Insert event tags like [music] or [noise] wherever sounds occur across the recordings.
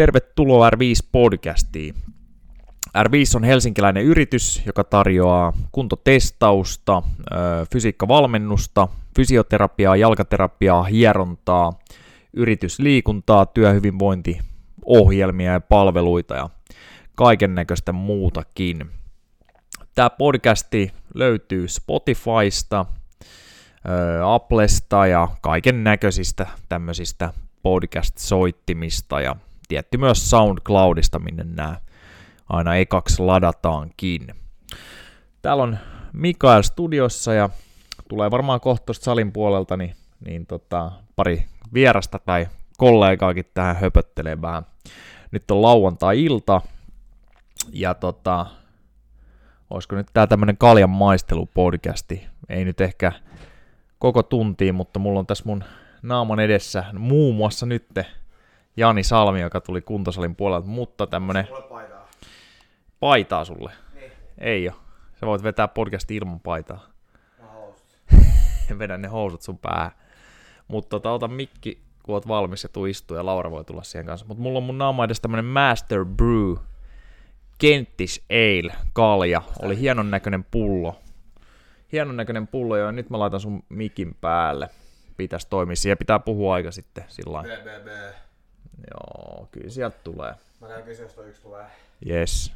Tervetuloa R5-podcastiin. R5 on helsinkiläinen yritys, joka tarjoaa kuntotestausta, fysiikkavalmennusta, fysioterapiaa, jalkaterapiaa, hierontaa, yritysliikuntaa, työhyvinvointiohjelmia ja palveluita ja kaiken näköistä muutakin. Tämä podcasti löytyy Spotifysta, Applesta ja kaiken näköisistä tämmöisistä podcast-soittimista ja tietty myös SoundCloudista, minne nämä aina ekaksi ladataankin. Täällä on Mikael studiossa ja tulee varmaan kohta salin puolelta niin, niin tota, pari vierasta tai kollegaakin tähän höpöttelee vähän. Nyt on lauantai-ilta ja tota, olisiko nyt tää tämmönen kaljan maistelupodcasti. Ei nyt ehkä koko tuntiin, mutta mulla on tässä mun naaman edessä muun muassa nyt Jani Salmi, joka tuli kuntosalin puolelta, mutta tämmönen... paitaa. Paitaa sulle? Niin. Ei jo. Sä voit vetää podcasti ilman paitaa. [laughs] Vedä ne housut sun päähän. Mutta tota, ota mikki, kun oot valmis ja tuu istua ja Laura voi tulla siihen kanssa. Mutta mulla on mun naama edes tämmönen Master Brew Kenttis Ale kalja. Oli hienon näköinen pullo. Hienon näköinen pullo ja nyt mä laitan sun mikin päälle. Pitäisi toimia. Siihen pitää puhua aika sitten sillä BBB. Joo, kyllä sieltä tulee. Mä käyn kysyä, jos yksi tulee. Yes.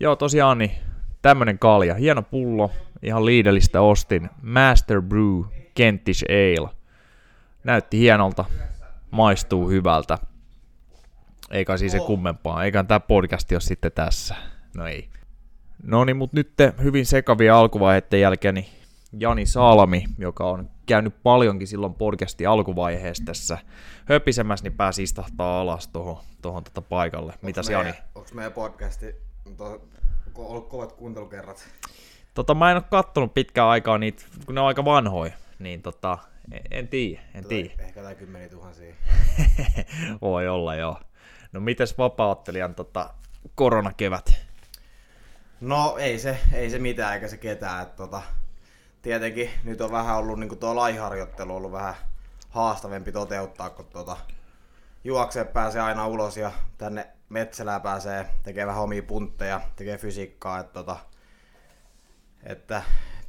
Joo, tosiaan niin tämmönen kalja. Hieno pullo. Ihan Lidlistä ostin. Master Brew Kentish Ale. Näytti hienolta. Maistuu hyvältä. Eikä siis se kummempaa. Eikä tämä podcasti ole sitten tässä. No ei. No niin, mutta nyt hyvin sekavia alkuvaiheiden jälkeen niin Jani Salmi, joka on käynyt paljonkin silloin podcastin alkuvaiheessa tässä höpisemässä, niin pääsi istahtaa alas tuohon tohon tota paikalle. Mitäs Jani? Onko meidän podcasti to, ko- ollut kovat kuuntelukerrat? Tota, mä en ole kattonut pitkään aikaa niitä, kun ne on aika vanhoja, niin tota, en, en tiedä, en tiedä. Ehkä jotain kymmeniä tuhansia. [laughs] Voi olla, joo. No mites vapauttelijan tota, koronakevät? No ei se, ei se mitään eikä se ketään. Et, tota, tietenkin nyt on vähän ollut niin tuo laiharjoittelu ollut vähän haastavempi toteuttaa, kun tota, juoksee pääsee aina ulos ja tänne Metsälään pääsee tekee vähän omia puntteja, tekee fysiikkaa, että, tota, että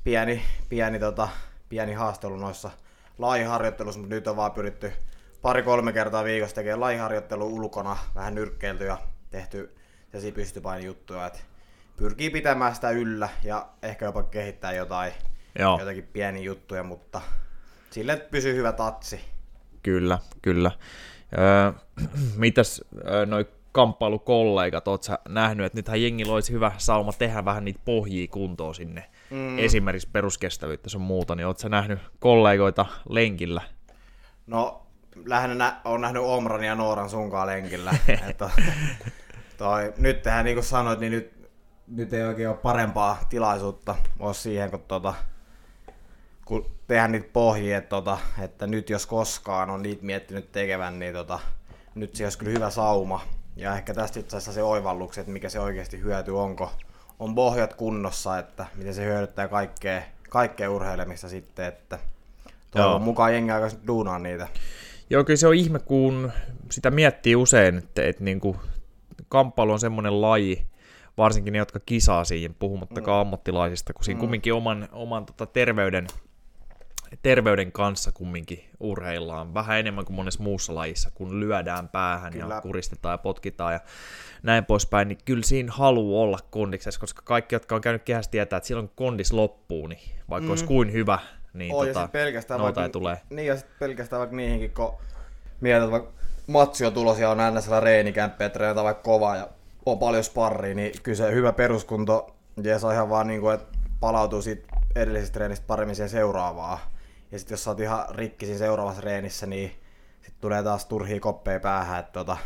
pieni, pieni, tota, pieni haastelu noissa laiharjoittelussa, mutta nyt on vaan pyritty pari-kolme kertaa viikossa tekemään laiharjoittelu ulkona, vähän nyrkkeilty ja tehty sellaisia että pyrkii pitämään sitä yllä ja ehkä jopa kehittää jotain, Joo, jotakin pieniä juttuja, mutta sille pysyy hyvä tatsi. kyllä, kyllä. Öö, [clears throat] mitäs öö, noi kamppailukollegat, oot sä nähnyt, että nythän jengillä olisi hyvä sauma tehdä vähän niitä pohjia kuntoon sinne, mm. esimerkiksi peruskestävyyttä sun muuta, niin oot sä nähnyt kollegoita lenkillä? No, lähinnä nä- on nähnyt Omran ja Nooran sunkaan lenkillä. [laughs] että, toi, nyt tehdään niin kuin sanoit, niin nyt, nyt ei oikein ole parempaa tilaisuutta ole siihen, kun, tota, kun tehdään niitä pohjia, että, tota, että nyt jos koskaan on niitä miettinyt tekevän, niin tota, nyt se olisi kyllä hyvä sauma. Ja ehkä tästä itse asiassa se oivallukset, että mikä se oikeasti hyöty onko, on pohjat kunnossa, että miten se hyödyttää kaikkea, kaikkea urheilemista sitten, että toivon Joo. mukaan jengi alkaisi duunaa niitä. Joo, kyllä se on ihme, kun sitä miettii usein, että, että niin kuin, kamppailu on semmoinen laji, varsinkin ne, jotka kisaa siihen, puhumattakaan mm. ammattilaisista, kun siinä mm. kumminkin oman, oman tota, terveyden, terveyden kanssa kumminkin urheillaan vähän enemmän kuin monessa muussa lajissa, kun lyödään päähän kyllä. ja kuristetaan ja potkitaan ja näin poispäin, niin kyllä siinä haluaa olla kondiksessa, koska kaikki, jotka on käynyt kehässä, tietää, että silloin kun kondis loppuu, niin vaikka mm. olisi kuin hyvä, niin Oh, ja tota, sit pelkästään noita ei vaikka, tulee. Niin, ja sit pelkästään vaikka niihinkin, kun mietit, vaikka matsi on tulos ja on reenikämppä ja treenataan vaikka kovaa ja on paljon sparria, niin kyllä se hyvä peruskunto jees on ihan vaan niin kuin, että palautuu siitä edellisestä treenistä paremmin siihen seuraavaan. Ja sitten jos sä oot ihan rikki siinä seuraavassa reenissä, niin sitten tulee taas turhia koppeja päähän, että tota,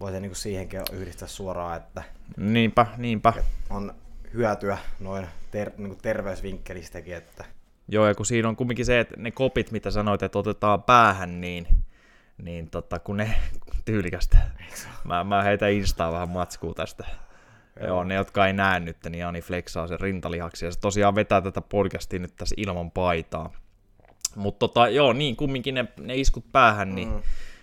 voi se niin kuin siihenkin yhdistää suoraan, että Niinpä, niinpä. on hyötyä noin ter- niin kuin terveysvinkkelistäkin, että Joo, ja kun siinä on kumminkin se, että ne kopit, mitä sanoit, että otetaan päähän, niin, niin tota, kun ne tyylikästä. Mä, mä heitän Instaan vähän matskua tästä. Joo. Joo, ne jotka ei näe nyt, niin Jani flexaa sen rintalihaksi, ja se tosiaan vetää tätä podcastia nyt tässä ilman paitaa. Mutta tota, joo, niin kumminkin ne, ne iskut päähän, niin, mm.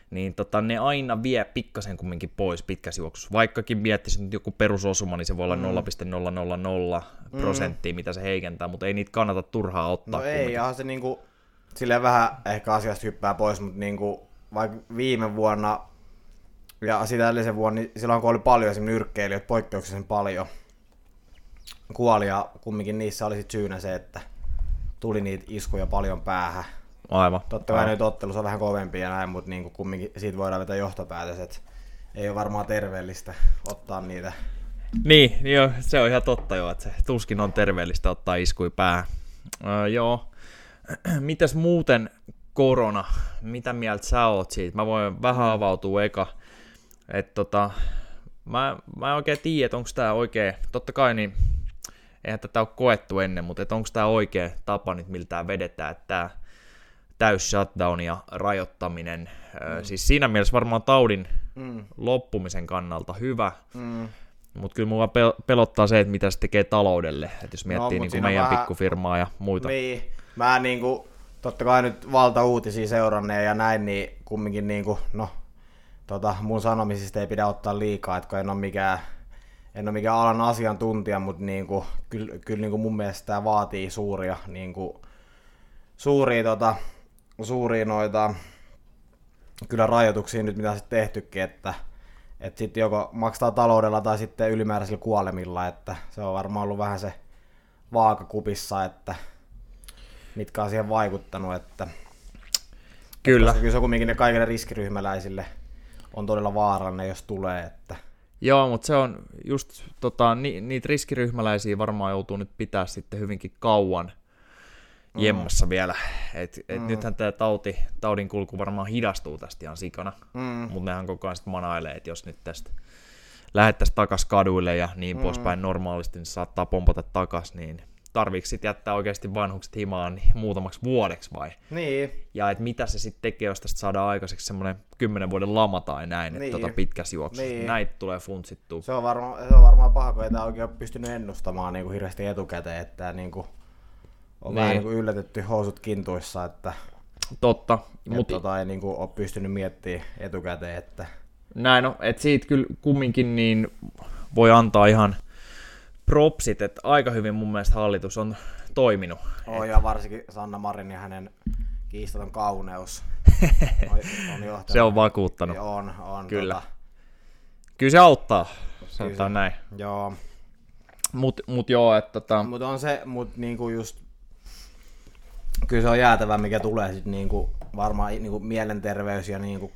niin tota, ne aina vie pikkasen kumminkin pois pitkässä juoksussa. Vaikkakin miettisin nyt joku perusosuma, niin se voi olla mm. 0,000 prosenttia, mm. mitä se heikentää, mutta ei niitä kannata turhaa ottaa. No ei, ja se niinku, silleen vähän ehkä asiasta hyppää pois, mutta niinku, vaikka viime vuonna ja sitä edellisen vuonna, niin silloin kun oli paljon esimerkiksi nyrkkeilijöitä, poikkeuksellisen paljon, kuoli ja kumminkin niissä oli sit syynä se, että tuli niitä iskuja paljon päähän. Aivan. Totta kai nyt ottelussa on vähän kovempi ja näin, mutta niin kumminkin siitä voidaan vetää johtopäätös, että ei ole varmaan terveellistä ottaa niitä. Niin, niin jo, se on ihan totta jo, että se tuskin on terveellistä ottaa iskui päähän. Öö, joo. [clears throat] Mitäs muuten korona, mitä mieltä sä oot siitä? Mä voin vähän avautua eka. että tota, mä, mä en oikein tiedä, että onko tämä oikein, totta kai niin eihän tätä ole koettu ennen, mutta onko tämä oikea tapa nyt, miltä tämä vedetään, että tämä täys shutdown ja rajoittaminen, mm. siis siinä mielessä varmaan taudin mm. loppumisen kannalta hyvä, mm. mutta kyllä mua pelottaa se, että mitä se tekee taloudelle, että jos miettii no, niin kuin meidän vähän... pikkufirmaa ja muita. Niin, mä niin kuin, totta kai nyt valtauutisia seuranneen ja näin, niin kumminkin niin kuin, no, tota, mun sanomisista ei pidä ottaa liikaa, että en ole mikään en ole mikään alan asiantuntija, mutta niin kuin, kyllä, kyllä niin kuin mun mielestä tämä vaatii suuria, niin kuin, suuria, tota, suuria noita, kyllä rajoituksia nyt, mitä sitten tehtykin, että, että sitten joko maksaa taloudella tai sitten ylimääräisillä kuolemilla, että se on varmaan ollut vähän se vaakakupissa, että mitkä on siihen vaikuttanut, että Kyllä. Että kyllä se kumminkin ne kaikille riskiryhmäläisille on todella vaarallinen, jos tulee, että Joo, mutta se on just tota, ni, niitä riskiryhmäläisiä varmaan joutuu nyt pitää sitten hyvinkin kauan mm. jemmassa vielä. Et, et mm. Nythän tämä tauti, taudin kulku varmaan hidastuu tästä ihan sikana, mm. mutta nehän koko ajan sitten manailee, että jos nyt tästä lähettäisiin takas kaduille ja niin mm. poispäin normaalisti, niin saattaa pompata takas, niin tarviiko jättää oikeasti vanhukset himaan muutamaksi vuodeksi vai? Niin. Ja että mitä se sitten tekee, jos tästä saadaan aikaiseksi semmoinen kymmenen vuoden lama tai näin, niin. että tota pitkässä juoksussa niin. näitä tulee funtsittua. Se on, varma, se on varmaan paha, kun ei tämä oikein ole pystynyt ennustamaan niin kuin hirveästi etukäteen, että niin kuin on niin. vähän niin kuin yllätetty housut kintuissa, että Totta. Mutta tota, ei niin kuin ole pystynyt miettimään etukäteen, että... Näin on, että siitä kyllä kumminkin niin voi antaa ihan propsit, että aika hyvin mun mielestä hallitus on toiminut. Oh, ja varsinkin Sanna Marin ja hänen kiistaton kauneus [laughs] on, on Se on vakuuttanut. On, on. Kyllä. Tota... Kyllä se auttaa, sanotaan näin. Joo. Mut, mut joo, että tota... Mut on se, mut niinku just... Kyllä se on jäätävä, mikä tulee sit niinku varmaan niinku mielenterveys ja niinku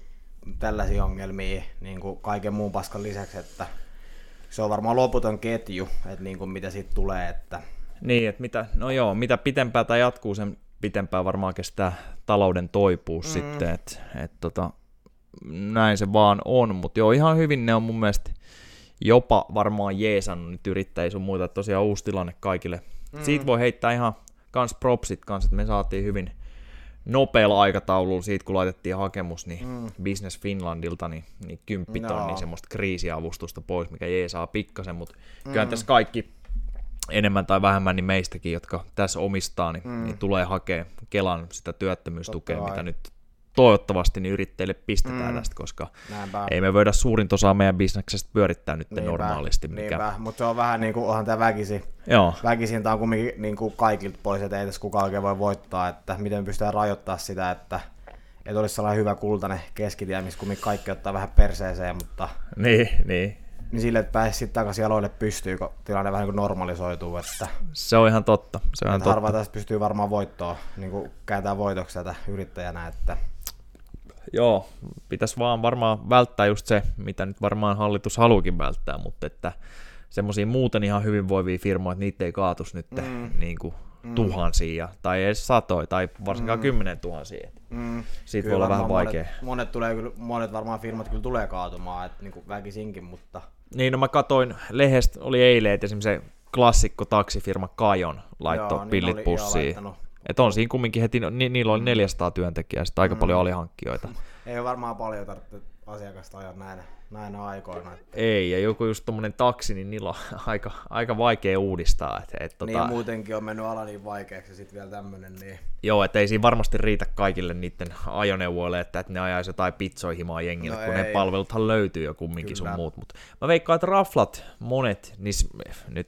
tällaisia ongelmia niinku kaiken muun paskan lisäksi, että se on varmaan loputon ketju, että niin kuin mitä siitä tulee. Että... Niin, että mitä, no joo, mitä pitempää tämä jatkuu, sen pitempään varmaan kestää talouden toipuus mm. sitten, että et tota, näin se vaan on, mutta joo, ihan hyvin ne on mun mielestä jopa varmaan jeesannut nyt yrittäjiä sun muita, että tosiaan uusi tilanne kaikille. Mm. Siitä voi heittää ihan kans propsit kanssa, että me saatiin hyvin nopealla aikataululla siitä, kun laitettiin hakemus niin mm. Business Finlandilta, niin, niin 10 no. niin semmoista kriisiavustusta pois, mikä jeesaa pikkasen, mutta mm. kyllä tässä kaikki enemmän tai vähemmän niin meistäkin, jotka tässä omistaa, niin, mm. niin tulee hakea Kelan sitä työttömyystukea, Totta mitä vai. nyt toivottavasti niin yrittäjille pistetään mm. tästä, koska Näinpä. ei me voida suurin osa meidän bisneksestä pyörittää nyt niinpä, normaalisti. Mikä... Niinpä, mutta se on vähän niin kuin, onhan tämä väkisin. Joo. Väkisin tämä on kumminkin niin kuin kaikilta pois, että ei tässä kukaan oikein voi voittaa, että miten pystytään rajoittaa sitä, että että olisi sellainen hyvä kultainen keskitie, missä kumminkin kaikki ottaa vähän perseeseen, mutta... Niin, niin. Niin sille, että pääsisi sitten takaisin jaloille pystyy, kun tilanne vähän niin normalisoituu. Että, se on ihan totta. Se on ihan totta. Harva tästä pystyy varmaan voittoa, niin kuin kääntää voitoksi tätä yrittäjänä, että joo, pitäisi vaan varmaan välttää just se, mitä nyt varmaan hallitus haluukin välttää, mutta että semmoisia muuten ihan hyvinvoivia firmoja, että niitä ei kaatus nyt mm. niin kuin mm. tuhansia, tai edes satoi, tai varsinkaan mm. kymmenen tuhansia. Mm. Siitä kyllä voi olla vähän vaikea. Monet, monet, tulee, monet varmaan firmat kyllä tulee kaatumaan, että niin kuin väkisinkin, mutta... Niin, no mä katoin lehdestä, oli eilen, että esimerkiksi se klassikko taksifirma Kajon laittoi joo, pillit niin pussiin. Joo, et on siinä kumminkin heti, ni, niillä oli 400 työntekijää, sitten aika mm. paljon alihankkijoita. [laughs] Ei ole varmaan paljon tarvitse asiakasta ajaa näinä, näinä aikoina. Että... Ei, ja joku just tommonen taksi, niin niillä on [laughs] aika, aika vaikea uudistaa. Et, et, Niin ja muutenkin on mennyt ala niin vaikeaksi sitten vielä tämmönen, niin Joo, että ei siinä varmasti riitä kaikille niiden ajoneuvoille, että, että ne ajaisi jotain pizzoihimaa jengille, No kun ne ei. palveluthan löytyy jo kumminkin sun Kyllä. muut. Mutta mä veikkaan, että raflat, monet, niin nyt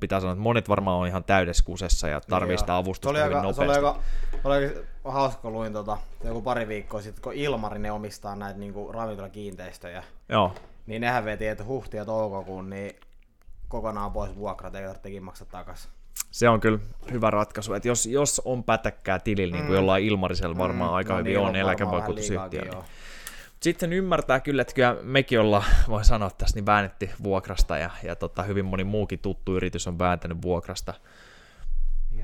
pitää sanoa, että monet varmaan on ihan täydessä kusessa ja tarvii Niin sitä avustusta hyvin aika, se oli nopeasti. aika, oli aika hauska, kun luin tota, joku pari viikkoa sitten, kun Ilmarinen omistaa näitä niinku ravintolakiinteistöjä, Joo, niin nehän veti, että huhti ja toukokuun, niin kokonaan pois vuokrat, ei tarvitsekin maksaa takaisin. se on kyllä hyvä ratkaisu, että jos, jos on pätäkkää tilillä, niin kuin jollain Ilmarisella varmaan Mm, aika no hyvin niillä on eläkevakuutusyhtiö, niin sitten ymmärtää kyllä, että kyllä mekin ollaan, voi sanoa tässä, niin väännetty vuokrasta ja, ja tota, hyvin moni muukin tuttu yritys on vääntänyt vuokrasta.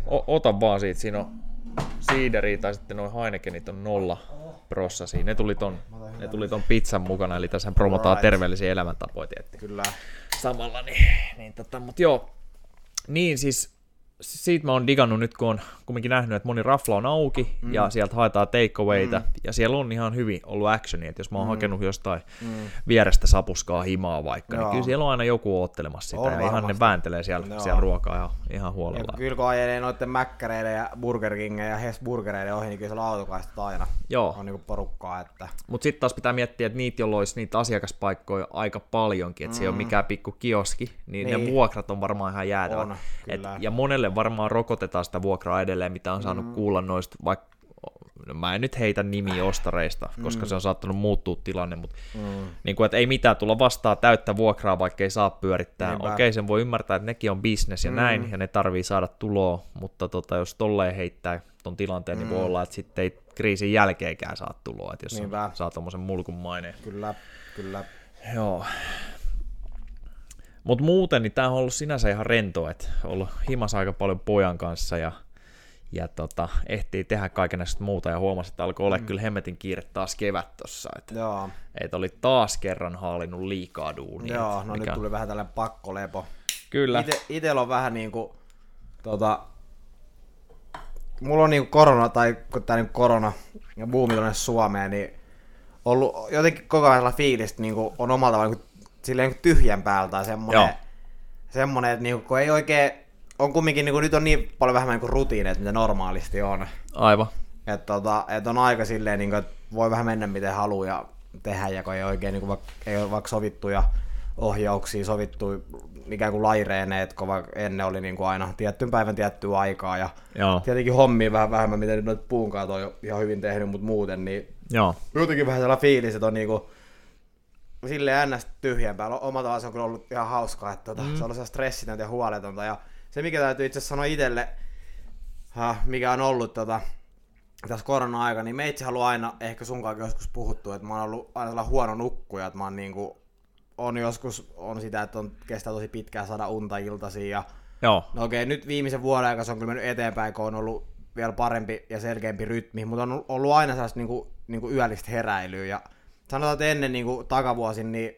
O- ota vaan siitä, siinä on siideri tai sitten noin Heinekenit on nolla prossasi. Ne tuli ton, ne tuli ton pizzan mukana, eli tässä promotaan Alright. terveellisiä elämäntapoja tietty Kyllä. samalla. Niin, niin tota, mut joo, niin siis siitä mä oon digannut nyt, kun on kumminkin nähnyt, että moni rafla on auki mm. ja sieltä haetaan takeawayta mm. ja siellä on ihan hyvin ollut actionia, että jos mä oon mm. hakenut jostain mm. vierestä sapuskaa himaa vaikka, Joo. Niin kyllä siellä on aina joku oottelemassa sitä On ja ihan ne varmasti. vääntelee siellä, Joo. siellä ruokaa ihan, ihan Ja huolella. kyllä kun ajelee noiden Mäkkäreiden ja Burger Kingin ja Hesburgereiden ohi, niin kyllä siellä autokaistat aina Joo. on niinku porukkaa, että Mutta sitten taas pitää miettiä, että niitä, joilla olisi niitä asiakaspaikkoja aika paljonkin, että mm. se ei ole mikään pikku kioski, niin, niin, ne vuokrat on varmaan ihan jäätävät. On, Et, ja monelle varmaan rokotetaan sitä vuokraa edelleen, mitä on saanut mm. kuulla noista, vaikka no mä en nyt heitä nimiä ostareista, koska se on saattanut muuttua tilanne, mutta mm. niin kuin, että ei mitään tulla vastaan täyttä vuokraa, vaikka ei saa pyörittää. Niinpä. Okei, sen voi ymmärtää, että nekin on bisnes ja mm. näin, ja ne tarvii saada tuloa, mutta tota, jos tolleen heittää ton tilanteen, mm. niin voi olla, että sitten ei kriisin jälkeenkään saa tuloa, että jos on, saa tommosen mulkun maineen. kyllä, kyllä. Joo. Mutta muuten, niin tämä on ollut sinänsä ihan rento, että ollut himas aika paljon pojan kanssa ja, ja tota, ehtii tehdä kaikenlaista muuta ja huomasi, että alkoi olla mm. kyllä hemmetin kiire taas kevät tossa, että Joo, et oli taas kerran haalinnut liikaa duunia. joo et no nyt tuli vähän tällainen pakkolepo. Kyllä, Ite, itellä on vähän niinku, tota, mulla on niinku korona, tai kun tää niinku korona ja buumi tuonne Suomeen, niin ollut jotenkin koko ajan sellainen fiilis, että niinku on omalla tavalla niinku, silleen niinku tyhjän päältä tai semmonen, Joo. semmonen, että niinku, kun ei oikein, on kumminkin niinku, nyt on niin paljon vähemmän niinku rutiineita, mitä normaalisti on. aivan. Että tota, et on aika silleen, niin että voi vähän mennä miten haluaa ja tehdä, ja kun ei oikein niin kuin, ei ole vaikka sovittuja ohjauksia, sovittu ikään kuin laireeneet, kun vaikka ennen oli niin kuin aina tiettyyn päivän tiettyä aikaa, ja Joo, tietenkin hommia vähän vähemmän, miten nyt noita puunkaat on jo ihan hyvin tehnyt, mutta muuten, niin joo, jotenkin vähän sellainen fiilis, että on niinku silleen ns. tyhjän päällä. Oma se on kyllä ollut ihan hauskaa, että tota, mm. se on ollut stressitöntä ja huoletonta. Ja se, mikä täytyy itse sanoa itselle, mikä on ollut tota, tässä korona-aika, niin me itse haluaa aina, ehkä sunkaan joskus puhuttu, että mä oon ollut aina sellainen huono nukkuja, että mä oon niinku, on joskus on sitä, että on kestää tosi pitkään saada unta iltaisin ja joo, No okei, nyt viimeisen vuoden aikana se on kyllä mennyt eteenpäin, kun on ollut vielä parempi ja selkeämpi rytmi, mutta on ollut aina sellaista niinku, niinku yöllistä heräilyä. Ja sanotaan, että ennen niinku, takavuosin, niin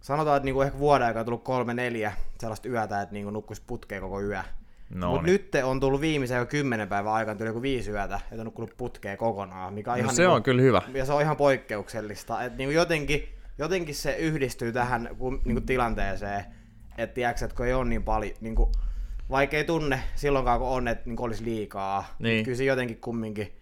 sanotaan, että niinku ehkä vuoden aikana on tullut kolme neljä sellaista yötä, että niinku, nukkuisi putkeen koko yö. no Mutta niin. nyt on tullut viimeisen jo kymmenen päivän aikana tuli joku viisi yötä, että on nukkunut putkeen kokonaan, mikä on no ihan se niinku, on kyllä hyvä. ja se on ihan poikkeuksellista. että niinku jotenkin, jotenkin se yhdistyy tähän kun, niinku tilanteeseen, että tiedätkö, että kun ei ole niin paljon, niinku, vaikka ei tunne silloinkaan, kun on, että niinku olisi liikaa, Niin. kyllä se jotenkin kumminkin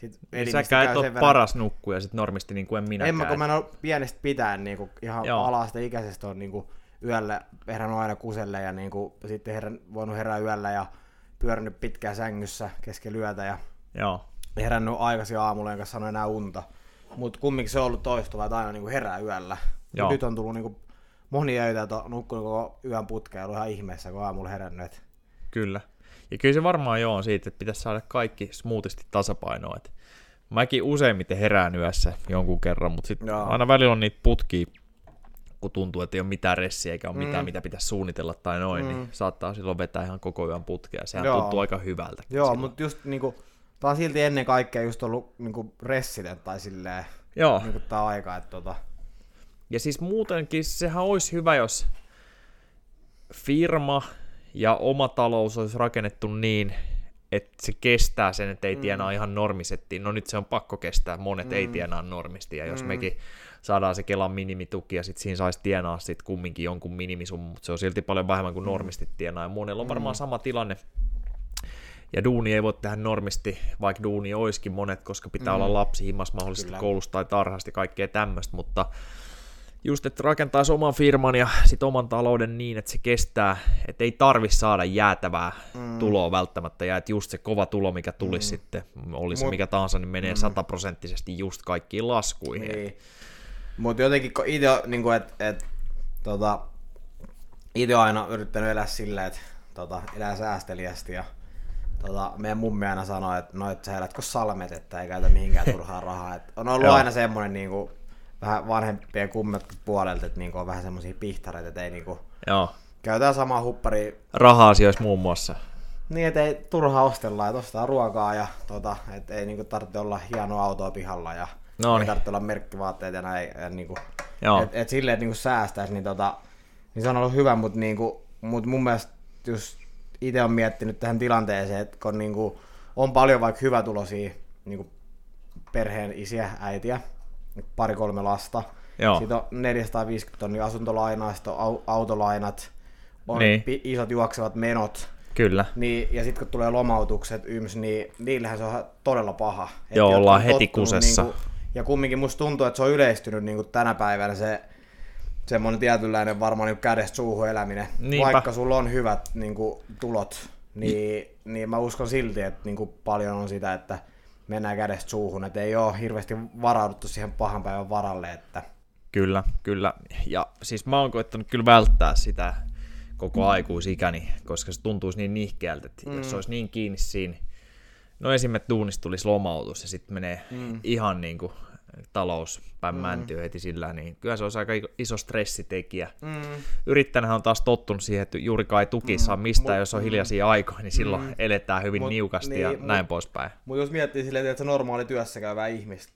sit elimistö Säkään et ole verran- paras nukkuja sit normisti niin kuin en minäkään. En mä, kun mä en ole pienestä pitäen niinku, ihan Joo. alasta ikäisestä on niinku, yöllä herännyt aina kuselle ja niinku, sitten herän, voinut herää yöllä ja pyörinyt pitkään sängyssä keskellä yötä ja Joo, herännyt aikaisin aamulla, enkä sano enää unta. Mutta kumminkin se on ollut toistuvaa, että aina niinku herää yöllä. Joo. Nyt on tullut niinku monia öitä, että on nukkunut koko yön putkeen ja ollut ihan ihmeessä, kun aamulla herännyt. Et Kyllä. Ja kyllä se varmaan joo on siitä, että pitäisi saada kaikki smoothisti tasapainoa. Et mäkin useimmiten herään yössä jonkun kerran, mutta sitten aina välillä on niitä putkia, kun tuntuu, että ei ole mitään ressiä eikä ole mm. mitään, mitä pitäisi suunnitella tai noin, mm. niin saattaa silloin vetää ihan koko yön putkea. Sehän Joo. tuntuu aika hyvältä. Joo, mutta just niinku, tää on silti ennen kaikkea just ollut niinku ressitön tai silleen Joo, niinku tää aika, että tota, ja siis muutenkin sehän olisi hyvä, jos firma ja oma talous olisi rakennettu niin, että se kestää sen, että ei tienaa mm. ihan normisettiin. No nyt se on pakko kestää, monet mm. ei tienaa normisti, ja jos mm. mekin saadaan se Kelan minimituki, ja sitten siinä saisi tienaa sitten kumminkin jonkun minimisumman, mutta se on silti paljon vähemmän kuin mm. normisti tienaa, ja monella on varmaan mm. sama tilanne, ja duuni ei voi tehdä normisti, vaikka duuni olisikin monet, koska pitää mm. olla lapsi himas mahdollisesti Kyllä. koulusta tai tarhasta ja kaikkea tämmöistä, mutta just, että rakentaa oman firman ja sit oman talouden niin, että se kestää, että ei tarvi saada jäätävää mm. tuloa välttämättä, ja että just se kova tulo, mikä tulisi mm. sitten, oli se Mut, mikä tahansa, niin menee mm. sataprosenttisesti just kaikkiin laskuihin. Niin. Mutta jotenkin, kun itse, niin että et, tota, itse aina yrittänyt elää silleen, että tota, elää säästeliästi ja tota, meidän mummi aina sanoi, että no, et sä elätkö salmet, että ei käytä mihinkään turhaa rahaa. Et on ollut aina semmoinen niin kuin, vähän vanhempien kummet puolelta, että niinku on vähän semmoisia pihtareita, että ei niinku Joo. käytetään samaa huppari. Raha-asioissa muun muassa. Niin, että ei turha ostella, että ostaa ruokaa ja tota, että ei niinku tarvitse olla hieno autoa pihalla ja no niin. ei tarvitse olla merkkivaatteita ja näin. Ja niinku, Joo. Et, et silleen, että niinku säästäisi, niin, tota, niin se on ollut hyvä, mutta niinku, mut mun mielestä just itse on miettinyt tähän tilanteeseen, että kun niinku, on paljon vaikka hyvätulosia niinku perheen isiä, äitiä, pari-kolme lasta. Joo. Sitten on 450 tonnia asuntolainaa, sitten on autolainat, on niin. isot juoksevat menot. Kyllä. Niin, ja sitten kun tulee lomautukset yms, niin niillähän se on todella paha. Joo, Et ollaan heti kusessa. Niin kuin, ja kumminkin musta tuntuu, että se on yleistynyt niin kuin tänä päivänä se semmoinen tietynlainen varmaan niin kädestä suuhun eläminen. Niinpä. Vaikka sulla on hyvät niin kuin, tulot, niin, niin mä uskon silti, että niin kuin, paljon on sitä, että mennään kädestä suuhun, että ei ole hirveästi varauduttu siihen pahan päivän varalle. Että... Kyllä, kyllä. Ja siis mä oon koettanut kyllä välttää sitä koko aikuisikäni, koska se tuntuisi niin nihkeältä, että mm. jos se olisi niin kiinni siinä, no esimerkiksi duunista tulisi lomautus ja sitten menee mm. ihan niin kuin talous päin mm. heti sillä, niin kyllä se on aika iso stressitekijä. Mm. Yrittäjänä on taas tottunut siihen, että juurikaan ei tuki mm. saa mistään, mut, jos on hiljaisia mm. aikoja, niin silloin mm. eletään hyvin mut, niukasti niin, ja mut, näin poispäin. Mutta jos miettii silleen, että se normaali työssä käyvä ihmistä,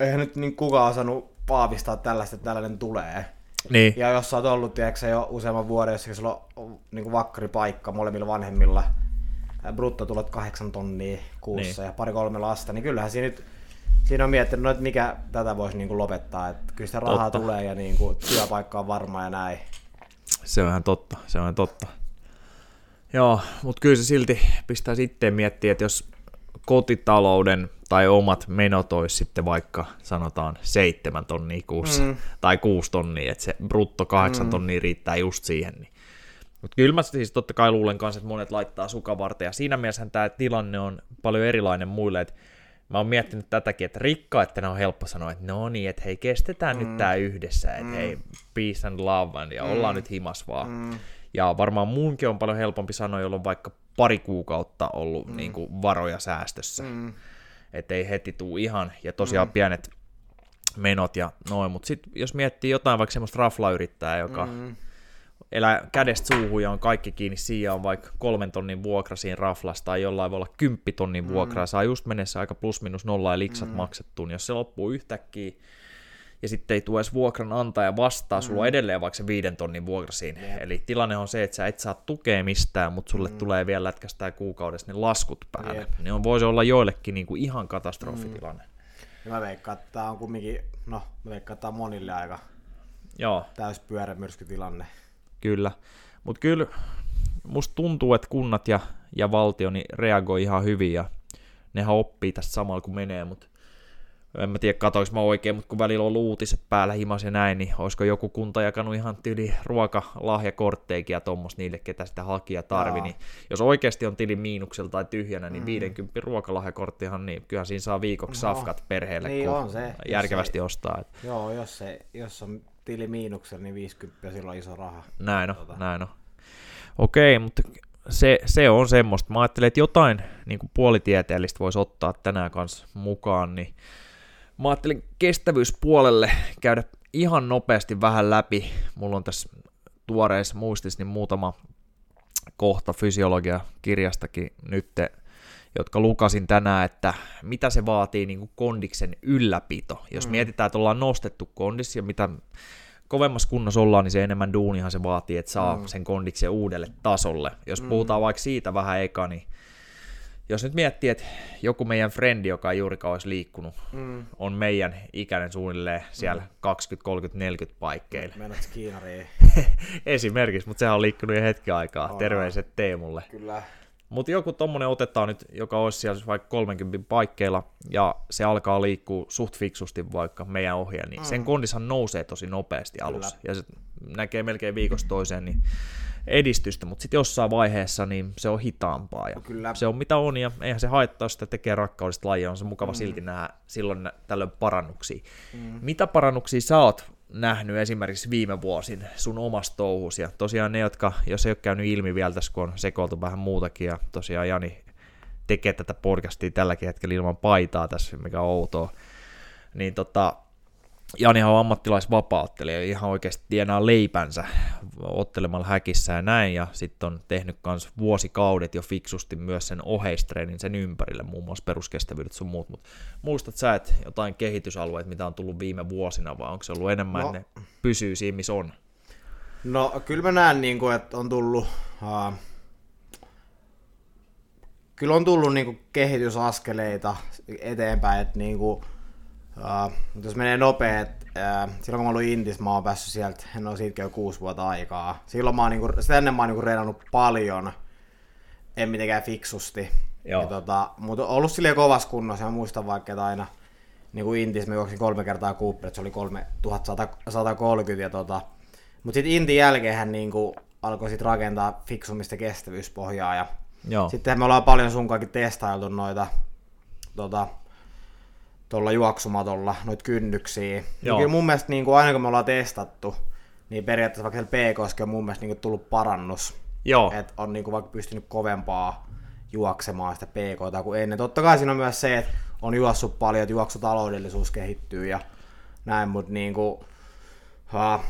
eihän nyt niin kukaan osannut paavistaa tällaista, että tällainen tulee. Niin. Ja jos sä oot ollut, tiedätkö, jo useamman vuoden, jos sulla on niin paikka molemmilla vanhemmilla, bruttotulot kahdeksan tonnia kuussa niin. ja pari-kolme lasta, niin kyllähän siinä nyt siinä on miettinyt, no, että mikä tätä voisi niin kuin lopettaa. Että kyllä sitä rahaa totta. tulee ja niin kuin, työpaikka on varma ja näin. Se on ihan totta, se on ihan totta. Joo, mutta kyllä se silti pistää sitten miettiä, että jos kotitalouden tai omat menot olisi sitten vaikka sanotaan seitsemän tonnia kuussa mm. tai kuusi tonnia, että se brutto kahdeksan mm. tonnia riittää just siihen. Niin. Mutta kyllä mä siis totta kai luulen kanssa, että monet laittaa sukavarteen ja siinä mielessä tämä tilanne on paljon erilainen muille, että mä oon miettinyt tätäkin, että rikkaat on helppo sanoa, että no niin, että hei, kestetään mm. nyt tää yhdessä, että mm. hei, peace and love, ja mm. ollaan nyt himas vaan. Mm. Ja varmaan muunkin on paljon helpompi sanoa, jolloin on vaikka pari kuukautta ollut mm. niin kuin varoja säästössä. Mm. Että ei heti tuu ihan, ja tosiaan mm. pienet menot ja noin, mutta sitten jos miettii jotain vaikka semmoista raflayrittäjää, joka mm elää kädestä suuhun ja on kaikki kiinni siinä, on vaikka kolmen tonnin vuokra siinä raflasta tai jollain voi olla kymppitonnin mm. vuokraa, saa just mennessä aika plus minus nolla ja liksat mm. maksettuun, jos se loppuu yhtäkkiä ja sitten ei tule edes vuokranantaja vastaa, mm. sulla on edelleen vaikka se viiden tonnin vuokra siinä. Mm. Eli tilanne on se, että sä et saa tukea mistään, mutta sulle mm. tulee vielä lätkästään kuukaudessa ne laskut päälle. Yep. Niin on, voisi olla joillekin niin kuin ihan katastrofitilanne. Mm. mä veikkaan, että tämä on kumminkin, no mä veikkaan, että tämä on monille aika Joo. täys pyörämyrskytilanne. Kyllä, mutta kyllä musta tuntuu, että kunnat ja, ja valtio niin reagoi ihan hyvin ja nehän oppii tästä samalla kun menee, mutta en mä tiedä katoinko mä oikein, mutta kun välillä on uutiset päällä himas ja näin, niin olisiko joku kunta jakanut ihan tili ruokalahjakortteikin ja tuommoista niille, ketä sitä hakija tarvi, Jaa. niin jos oikeasti on tilin miinuksella tai tyhjänä, niin mm. 50 ruokalahjakorttihan, niin kyllähän siinä saa viikoksi no. safkat perheelle, niin kun on se. järkevästi ei, ostaa. Että. Joo, jos, se, jos on tili miinuksella, niin 50 silloin on iso raha. Näin on, tota. näin on. Okei, mutta se, se on semmoista. Mä ajattelin, että jotain niin kuin puolitieteellistä voisi ottaa tänään kanssa mukaan, niin mä ajattelin kestävyyspuolelle käydä ihan nopeasti vähän läpi. Mulla on tässä tuoreissa muistissa niin muutama kohta fysiologia-kirjastakin nyt, jotka lukasin tänään, että mitä se vaatii niin kuin kondiksen ylläpito. Jos mm. mietitään, että ollaan nostettu kondis ja mitä kovemmassa kunnossa ollaan, niin se enemmän duunihan se vaatii, että saa mm. sen kondiksen uudelle tasolle. Jos mm. puhutaan vaikka siitä vähän eka, niin jos nyt miettii, että joku meidän frendi, joka ei juurikaan olisi liikkunut, Mm. on meidän ikäinen suunnilleen siellä 20, 30, 40 paikkeilla. Mennät Kiinariin. [laughs] Esimerkiksi, mutta sehän on liikkunut jo hetken aikaa. On. Terveiset Teemulle. Kyllä. Mutta joku tommonen otetaan nyt, joka olisi siellä vaikka 30 paikkeilla, ja se alkaa liikkua suht fiksusti vaikka meidän ohjeen, niin mm. sen kondishan nousee tosi nopeasti alussa. Ja se näkee melkein viikosta toiseen niin edistystä, mutta sitten jossain vaiheessa niin se on hitaampaa. Ja Kyllä. Se on mitä on, ja eihän se haittaa, jos sitä tekee rakkaudesta lajia, on se mukava mm. silti nähdä silloin tällöin parannuksia. Mm. Mitä parannuksia sä oot nähnyt esimerkiksi viime vuosin sun omassa touhus, ja tosiaan ne, jotka, jos ei ole käynyt ilmi vielä tässä, kun on sekoiltu vähän muutakin, ja tosiaan Jani tekee tätä podcastia tälläkin hetkellä ilman paitaa tässä, mikä on outoa, niin tota, Janihan on ammattilaisvapauttelija, ihan oikeasti tienaa leipänsä ottelemalla häkissä ja näin, ja sitten on tehnyt myös vuosikaudet jo fiksusti myös sen oheistreenin sen ympärille, muun muassa peruskestävyydet sun muut, mutta muistat sä, että jotain kehitysalueet, mitä on tullut viime vuosina, vai onko se ollut enemmän, No. no. ne pysyy siinä, missä on? No kyllä mä näen, niin kuin, että on tullut... Uh, kyllä on tullut niin kuin, kehitysaskeleita eteenpäin, että niin kuin, uh, jos menee nopea, uh, silloin kun mä olin Intis, mä oon päässyt sieltä, en ole siitäkin jo kuusi vuotta aikaa. Silloin mä oon, niin kuin, sitä ennen mä oon niin kuin, reenannut paljon, en mitenkään fiksusti. Joo. Ja, tota, mutta ollut silleen kovassa kunnossa, ja mä muistan vaikka, että aina niin kuin Intis mä juoksin kolme kertaa Cooper, että se oli 3130 ja tota, mutta sitten Intin jälkeen niin kuin alkoi sit rakentaa fiksumista kestävyyspohjaa ja Joo, sitten me ollaan paljon sun kaikki testailtu noita tota, tuolla juoksumatolla, noita kynnyksiä. Ja Joo. kyllä mun mielestä niin kuin aina kun me ollaan testattu, niin periaatteessa vaikka siellä PKS on mun mielestä niin kuin tullut parannus. Joo. Että on niin kuin vaikka pystynyt kovempaa juoksemaan sitä PKta kuin ennen. Totta kai siinä on myös se, että on juossut paljon, että juoksutaloudellisuus kehittyy ja näin, mutta niin kuin, ha,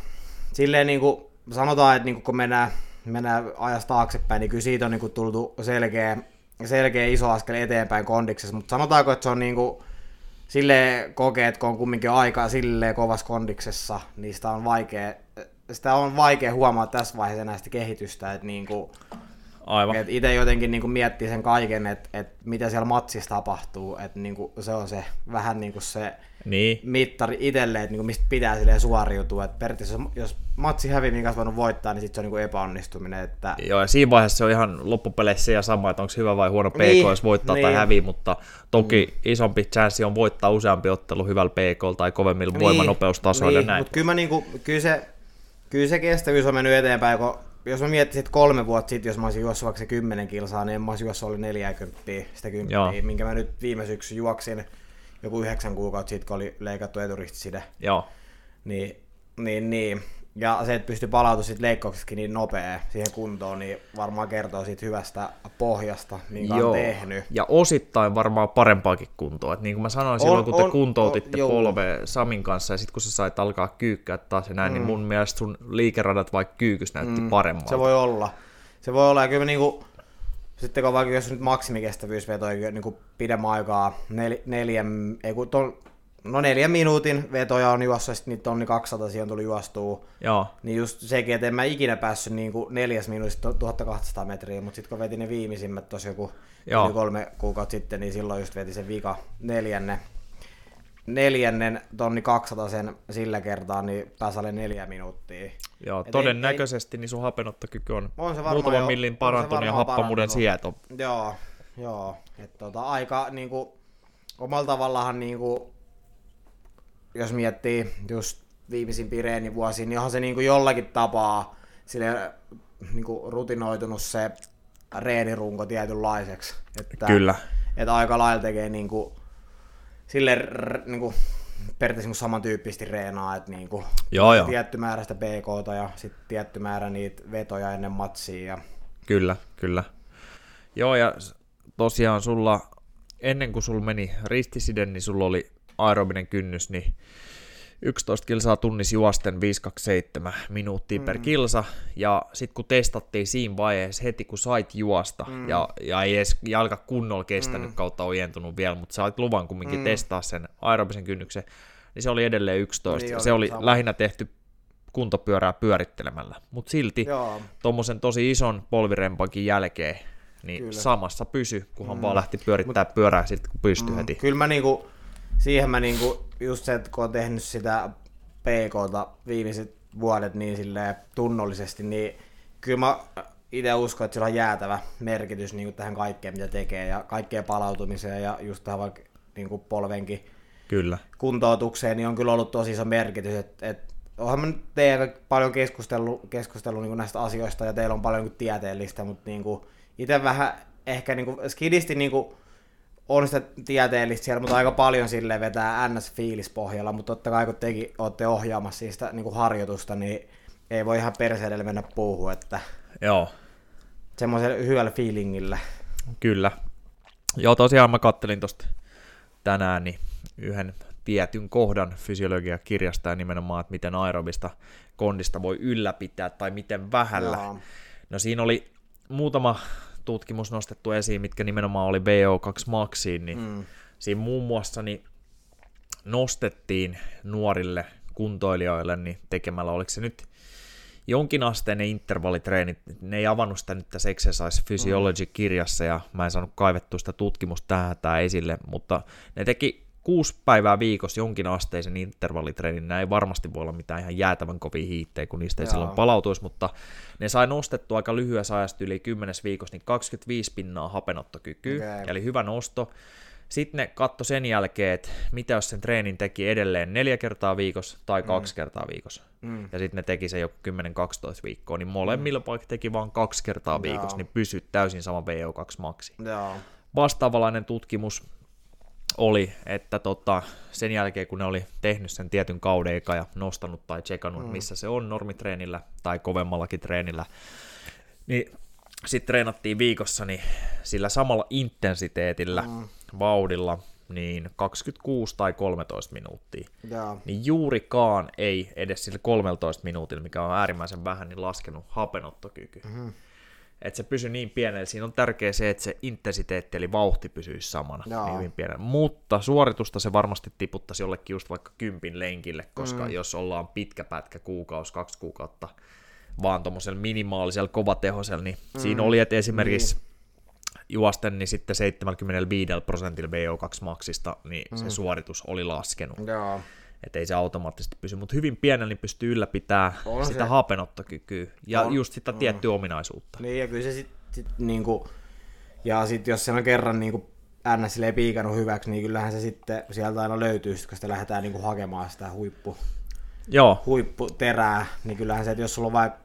silleen niin kuin sanotaan, että niin kuin kun mennään, mennään ajasta taaksepäin, niin kyllä siitä on niin kuin tultu selkeä, selkeä iso askel eteenpäin kondiksessa, mutta sanotaanko, että se on niin kuin, silleen kokee, että kun on kumminkin aikaa silleen kovassa kondiksessa, niin sitä on vaikea, sitä on vaikea huomata tässä vaiheessa näistä kehitystä, että niin kuin, aivan. et itse jotenkin niin kuin miettii sen kaiken, että, että mitä siellä matsissa tapahtuu, että niin kuin se on se vähän niin kuin se Niin, mittari itselleen, että niin kuin mistä pitää silleen suoriutua, että periaatteessa jos- matsi hävii, minkä olisi voinut voittaa, niin sitten se on niin kuin epäonnistuminen, että Joo, ja siinä vaiheessa se on ihan loppupeleissä ja sama, että onko hyvä vai huono PK, Niin, jos voittaa tai niin. hävii, mutta toki mm. isompi chanssi on voittaa useampi ottelu hyvällä PK tai kovemmilla voimanopeustasoilla niin. Mutta kyllä, mä niinku, kyllä, se, kyllä se kestävyys on mennyt eteenpäin, kun jos mä miettisin, että kolme vuotta sitten, jos mä olisin juossut vaikka se 10 kilsaa, niin en mä olisi juossut oli 40, sitä 10, Joo. minkä mä nyt viime syksy juoksin joku yhdeksän kuukautta sitten, kun oli leikattu eturistiside. Joo, Niin, niin, niin. Ja se, että pystyy palautumaan leikkauksestakin niin nopea siihen kuntoon, niin varmaan kertoo siitä hyvästä pohjasta, minkä on tehnyt. ja osittain varmaan parempaakin kuntoa. Et niin kuin mä sanoin On- silloin, kun te on- kuntoutitte on- joo. polve Samin kanssa, ja sitten kun sä sait alkaa kyykkää taas ja näin, mm. niin mun mielestä sun liikeradat vaikka kyykys näytti mm. paremmalta. Se voi olla. Se voi olla, ja kyllä niinku, sitten kun vaikka jos nyt maksimikestävyysvetoja niinku pidemmän aikaa, nel, neljän, ei kun ton, no neljän minuutin vetoja on juossa, ja sitten niitä tonni 200 siihen tuli juostua. Joo, Niin just sekin, että en mä ikinä päässyt niinku neljäs minuutissa 1200 metriä, mutta sitten kun vetin ne viimeisimmät tosi joku Joo. yli kolme kuukautta sitten, niin silloin just veti sen vika neljänne, neljännen tonni 200 sen sillä kertaa, niin pääsi alle neljä minuuttia. joo Et ei- todennäköisesti niin sun hapenottokyky on, On se muutaman jo- millin parantunut ja happamuuden sieto. Joo, joo. Että tota, aika niinku, omalla tavallaan niinku, jos miettii just viimeisimpiä reenivuosia, niin onhan se niinku jollakin tapaa sille niinku rutinoitunut se reenirunko tietynlaiseksi. Että, Kyllä. Että aika lailla tekee niinku, sille r, niinku, periaatteessa niinku samantyyppisesti reenaa, että niinku, Joo, joo. tietty määrä sitä PKta ja sitten tietty määrä niitä vetoja ennen matsia. Ja, Kyllä, kyllä. Joo, ja tosiaan sulla, ennen kuin sulla meni ristiside, niin sulla oli aerobinen kynnys, niin 11 kilsaa tunnissa juosten 527 minuuttia mm. per kilsa, ja sitten kun testattiin siinä vaiheessa heti kun sait juosta, mm. ja, ja ei edes jalka kunnolla kestänyt mm. kautta ojentunut vielä, mutta sait luvan kumminkin mm. testaa sen aerobisen kynnyksen, niin se oli edelleen 11, Niin ja se oli sama. lähinnä tehty kuntopyörää pyörittelemällä, mutta silti tuommoisen tosi ison polvirempankin jälkeen niin. Kyllä. samassa pysy, kunhan mm. vaan lähti pyörittää Mut, pyörää sitten, kun pystyi mm. heti. Kyllä mä niinku, siihen mä niinku, just se, että kun on tehnyt sitä PKta viimeiset vuodet niin silleen tunnollisesti, niin kyllä mä itse uskon, että sillä on jäätävä merkitys niin tähän kaikkeen, mitä tekee, ja kaikkeen palautumiseen, ja just tähän vaikka niin kuin polvenkin kyllä. kuntoutukseen, niin on kyllä ollut tosi iso merkitys, että, että onhan mä nyt teidän paljon keskustellut, keskustellut niin näistä asioista, ja teillä on paljon niin tieteellistä, mutta niin itse vähän ehkä niin kuin, skidisti niin kuin, on sitä tieteellistä siellä, mutta aika paljon sille vetää NS-fiilispohjalla, mutta totta kai kun tekin olette ohjaamassa siitä niin kuin harjoitusta, niin ei voi ihan perseedelle mennä puuhun, että Joo. semmoisella hyvällä feelingillä. Kyllä. Joo, tosiaan mä kattelin tosta tänään niin yhden tietyn kohdan fysiologiakirjasta ja nimenomaan, että miten aerobista kondista voi ylläpitää tai miten vähällä. Joo. No siinä oli muutama tutkimus nostettu esiin, mitkä nimenomaan oli VO2 maxiin, niin mm. siinä muun muassa niin nostettiin nuorille kuntoilijoille niin tekemällä, oliko se nyt jonkinasteinen intervallitreenit, ne ei avannut sitä nyt tässä Exercise Physiology-kirjassa, ja mä en saanut kaivettua sitä tutkimusta tähän tää esille, mutta ne teki kuusi päivää viikossa jonkin asteisen intervallitreenin, nämä ei varmasti voi olla mitään ihan jäätävän kovia hiittejä, kun niistä ei Jaa. silloin palautuisi, mutta ne sai nostettua aika lyhyessä ajasta yli 10 viikossa niin 25 pinnaa hapenottokykyä, okay. eli hyvä nosto. Sitten ne katto sen jälkeen, että mitä jos sen treenin teki edelleen neljä kertaa viikossa tai mm. kaksi kertaa viikossa. Mm. Ja sitten ne teki se joku 10-12 viikkoa, niin molemmilla mm. vaikka teki vain kaksi kertaa viikossa, niin pysyt täysin sama VO2 maksi. Joo. Vastaavalainen tutkimus oli, että tota, sen jälkeen kun ne oli tehnyt sen tietyn kauden eka ja nostanut tai tsekannut, mm. missä se on normitreenillä tai kovemmallakin treenillä, niin sitten treenattiin viikossa niin sillä samalla intensiteetillä, mm. vauhdilla, niin 26 tai 13 minuuttia. Yeah. Niin juurikaan ei edes sillä 13 minuutilla, mikä on äärimmäisen vähän, niin laskenut hapenottokyky. Mm-hmm että se pysyy niin pienellä. Siinä on tärkeää se, että se intensiteetti eli vauhti pysyisi samana niin hyvin pienellä. Mutta suoritusta se varmasti tiputtaisi jollekin just vaikka kympin lenkille, koska mm. jos ollaan pitkä pätkä, kuukausi, kaksi kuukautta, vaan tuommoisella minimaalisella kovatehoisella, niin mm. siinä oli, että esimerkiksi niin. juosten niin sitten 75 prosentilla VO2 maksista, niin mm. se suoritus oli laskenut. Joo että ei se automaattisesti pysy, mutta hyvin pienellä niin pystyy ylläpitämään on sitä se. hapenottokykyä ja on. just sitä tiettyä mm. ominaisuutta. Niin ja kyllä se sitten sit, niinku, ja sitten jos se on kerran niinku NS ei piikannut hyväksi, niin kyllähän se sitten sieltä aina löytyy, kun sitä lähdetään niinku hakemaan sitä huippu, Joo. huipputerää, niin kyllähän se, että jos sulla on vaikka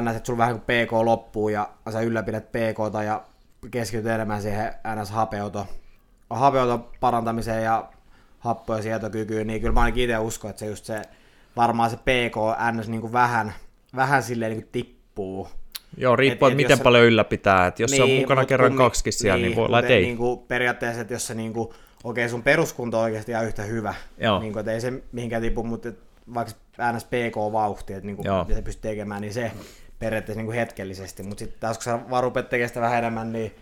NS, että sulla vähän kuin PK loppuu ja sä ylläpidät PKta ja keskityt enemmän siihen NS-hapeuto, hapeuton parantamiseen ja happoja sietokykyyn, niin kyllä mä ainakin itse uskon, että se just se, varmaan se PKNS niin kuin vähän, vähän silleen niin kuin tippuu. Joo, riippuu, että miten paljon ylläpitää. Että jos niin, se on niin, mukana kerran kaksikin siellä, niin, niin voi olla, että ei. Niin kuin periaatteessa, että jos se niin kuin, okei, sun peruskunto on oikeasti ihan yhtä hyvä, Joo. niin kuin, että ei se mihinkään tipu, mutta vaikka NS PK-vauhti, että niin kuin, se pystyy tekemään, niin se periaatteessa niin kuin hetkellisesti. Mutta sitten taas kun sä vaan rupeat tekemään sitä vähän enemmän, niin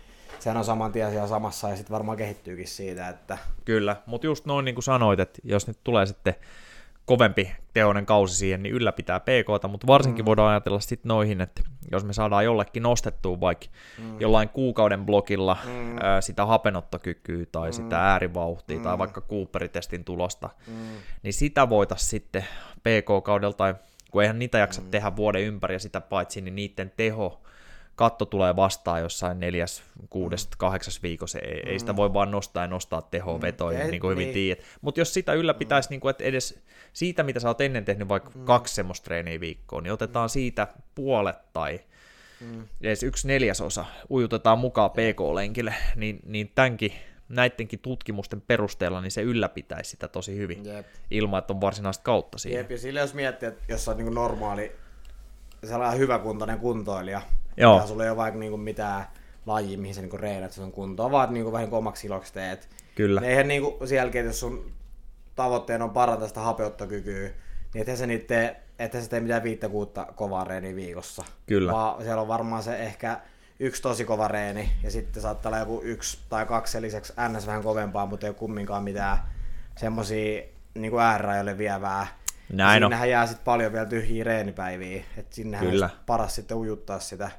sehän on saman tien siellä samassa ja sitten varmaan kehittyykin siitä. Että... Kyllä, mutta just noin niin kuin sanoit, että jos nyt tulee sitten kovempi teonen kausi siihen, niin ylläpitää pk mutta varsinkin mm. voidaan ajatella sitten noihin, että jos me saadaan jollekin nostettua vaikka mm. jollain kuukauden blokilla mm. ää, sitä hapenottokykyä tai mm. sitä äärivauhtia mm. tai vaikka Cooperitestin tulosta, mm. niin sitä voitaisiin sitten PK-kaudella tai kun eihän niitä jaksa mm. tehdä vuoden ympäri ja sitä paitsi, niin niiden teho katto tulee vastaan jossain neljäs, kuudes, mm. kahdeksas viikossa, ei, mm. ei sitä voi vaan nostaa ja nostaa tehoa mm. vetoja, niin kuin hyvin niin. tiedät. Mutta jos sitä ylläpitäisi, mm. niin kuin, että edes siitä, mitä sä oot ennen tehnyt vaikka mm. kaksi semmoista treeniä viikkoa, niin otetaan siitä puolet tai mm. edes yksi neljäsosa, ujutetaan mukaan PK-lenkille, niin, niin tämänkin näidenkin tutkimusten perusteella, niin se ylläpitäisi sitä tosi hyvin, Jep. ilman että on varsinaista kautta siihen. Jep, ja sillä jos miettii, että jos on niin normaali, sellainen hyväkuntoinen kuntoilija, Joo. Ja sulla ei ole vaikka niinku mitään laji, mihin sä niinku reenat sun kuntoon, vaan niinku vähän niinku omaksi iloksi teet. Kyllä. Eihän niinku sen jälkeen, jos sun tavoitteena on parantaa sitä hapeuttokykyä, niin ethän sä, niitä tee, ethän sä tee mitään viittä kuutta kovaa reeniä viikossa. Kyllä. Vaan siellä on varmaan se ehkä yksi tosi kova reeni, ja sitten saattaa olla joku yksi tai kaksi sen lisäksi ns. vähän kovempaa, mutta ei ole kumminkaan mitään semmosia niin äärirajoille vievää näin Siinähän on. jää sitten paljon vielä tyhjiä reenipäiviä, että sinnehän Kyllä. paras sitten ujuttaa sitä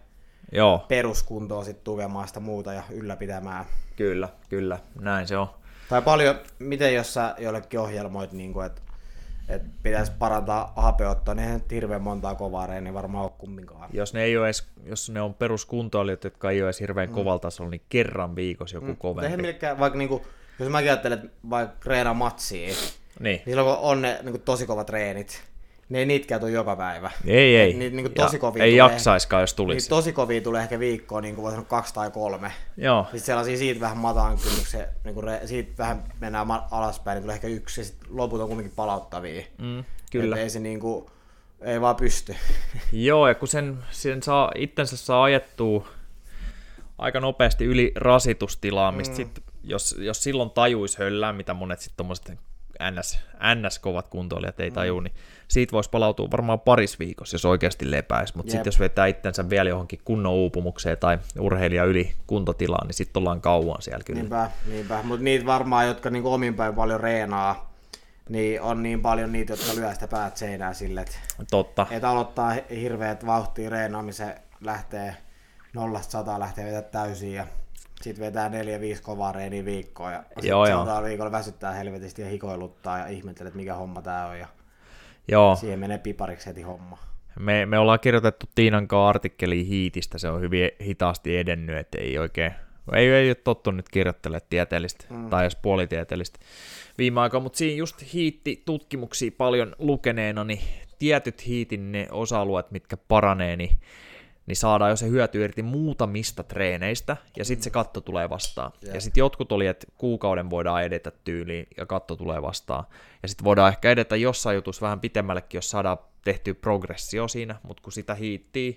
Joo, peruskuntoa sit tukemaan sitä muuta ja ylläpitämään. kyllä, kyllä, näin se on. Tai paljon, miten jos sä jollekin ohjelmoit, niin kuin, että et pitäisi parantaa hapeuttoa, niin eihän nyt hirveän montaa kovaa reeniä varmaan ole kumminkaan. Jos ne, ei ole edes, jos ne on peruskuntoilijat, jotka ei ole edes hirveän mm. kovalla tasolla, niin kerran viikossa joku mm. Eihän kovempi. millekään, vaikka niinku, jos mä ajattelen, että vaikka treenaa matsia, Niin. niin kun on ne niinku, tosi kovat treenit, niin ei niitäkään tule joka päivä. Ei, ei. Et Niitä niinku, tosi ja, kovia ei tulee, jaksaiskaan, jos tulisi. Niitä tosi kovia tulee ehkä viikkoon, niin kuin voi sanoa kaksi tai kolme. Joo, Sitten sellaisia siitä vähän matalan kynnyksen, niin kuin re, siitä vähän mennään alaspäin, niin tulee ehkä yksi, ja sitten loput on kuitenkin palauttavia. mm, kyllä. Et ei se niinku, ei vaan pysty. [laughs] Joo, ja kun sen, sen saa, itsensä saa ajettua aika nopeasti yli rasitustilaa, mistä mm. sit, jos, jos silloin tajuisi höllää, mitä monet sitten NS, NS-kovat kuntoilijat ei taju, mm. niin siitä voisi palautua varmaan paris viikossa, jos oikeasti lepäisi. Mutta sitten jos vetää itsensä vielä johonkin kunnon uupumukseen tai urheilija yli kuntotilaan, niin sitten ollaan kauan siellä kyllä. Niinpä, niinpä. Mutta niitä varmaan, jotka niinku omin päin paljon reenaa, niin on niin paljon niitä, jotka lyö sitä päät seinään sille, että Totta. et aloittaa hi- hirveät vauhtia reenaamisen, lähtee nollasta sataa lähtee vetää täysin ja sitten vetää neljä, viisi kovaa reeniä viikkoa ja Joo, joo. seuraavalla viikolla väsyttää helvetisti ja hikoiluttaa ja ihmettelee, että mikä homma tää on ja Joo, siihen menee pipariksi heti homma. me, me ollaan kirjoitettu Tiinan kanssa artikkeli hiitistä, se on hyvin hitaasti edennyt, että ei oikein, ei, ei ole tottu nyt kirjoittelemaan tieteellistä mm. tai edes puolitieteellistä viime aikoina, mutta siinä just hiitti-tutkimuksia paljon lukeneena, niin tietyt hiitin ne osa-alueet, mitkä paranee, niin, niin saadaan jo se hyöty irti muutamista treeneistä, ja sitten se katto tulee vastaan. Jep. Ja sitten jotkut oli, että kuukauden voidaan edetä tyyliin, ja katto tulee vastaan. Ja sitten voidaan ehkä edetä jossain jutussa vähän pitemmällekin, jos saadaan tehtyä progressio siinä, mutta kun sitä hiittiä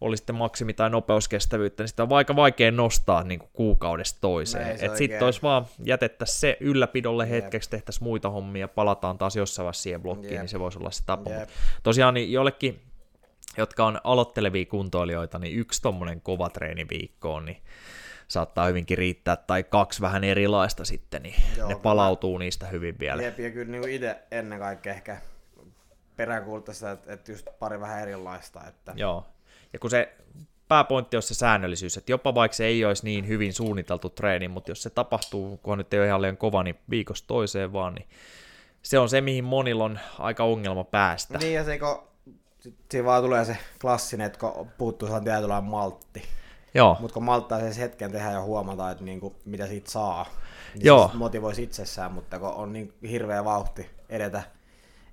oli sitten maksimi- tai nopeuskestävyyttä, niin sitä on aika vaikea nostaa niin kuin kuukaudesta toiseen. Että sitten olisi vaan jätettäisiin se ylläpidolle hetkeksi, tehtäisiin muita hommia, palataan taas jossain vaiheessa siihen blokkiin, Jep. niin se voisi olla se tapa. Jep. Tosiaan niin jollekin, jotka on aloittelevia kuntoilijoita, niin yksi tommonen kova treeni viikkoon, niin saattaa hyvinkin riittää, tai kaksi vähän erilaista sitten, niin Joo, ne kyllä. palautuu niistä hyvin vielä. Jep, ja kyllä niin itse ennen kaikkea ehkä peräänkuuluttaa sitä, että, että just pari vähän erilaista. Että... Joo. Ja kun se pääpointti on se säännöllisyys, että jopa vaikka se ei olisi niin hyvin suunniteltu treeni, mutta jos se tapahtuu, kun nyt ei ole ihan liian kova, niin viikosta toiseen vaan, niin se on se, mihin monilla on aika ongelma päästä. Niin, ja se kun siinä vaan tulee se klassinen, että kun puuttuu sellainen tietynlainen maltti. Joo, Mutta kun malttaa sen hetken tehdä ja huomata, että niinku, mitä siitä saa, niin Joo. se sit motivoisi itsessään, mutta kun on niin hirveä vauhti edetä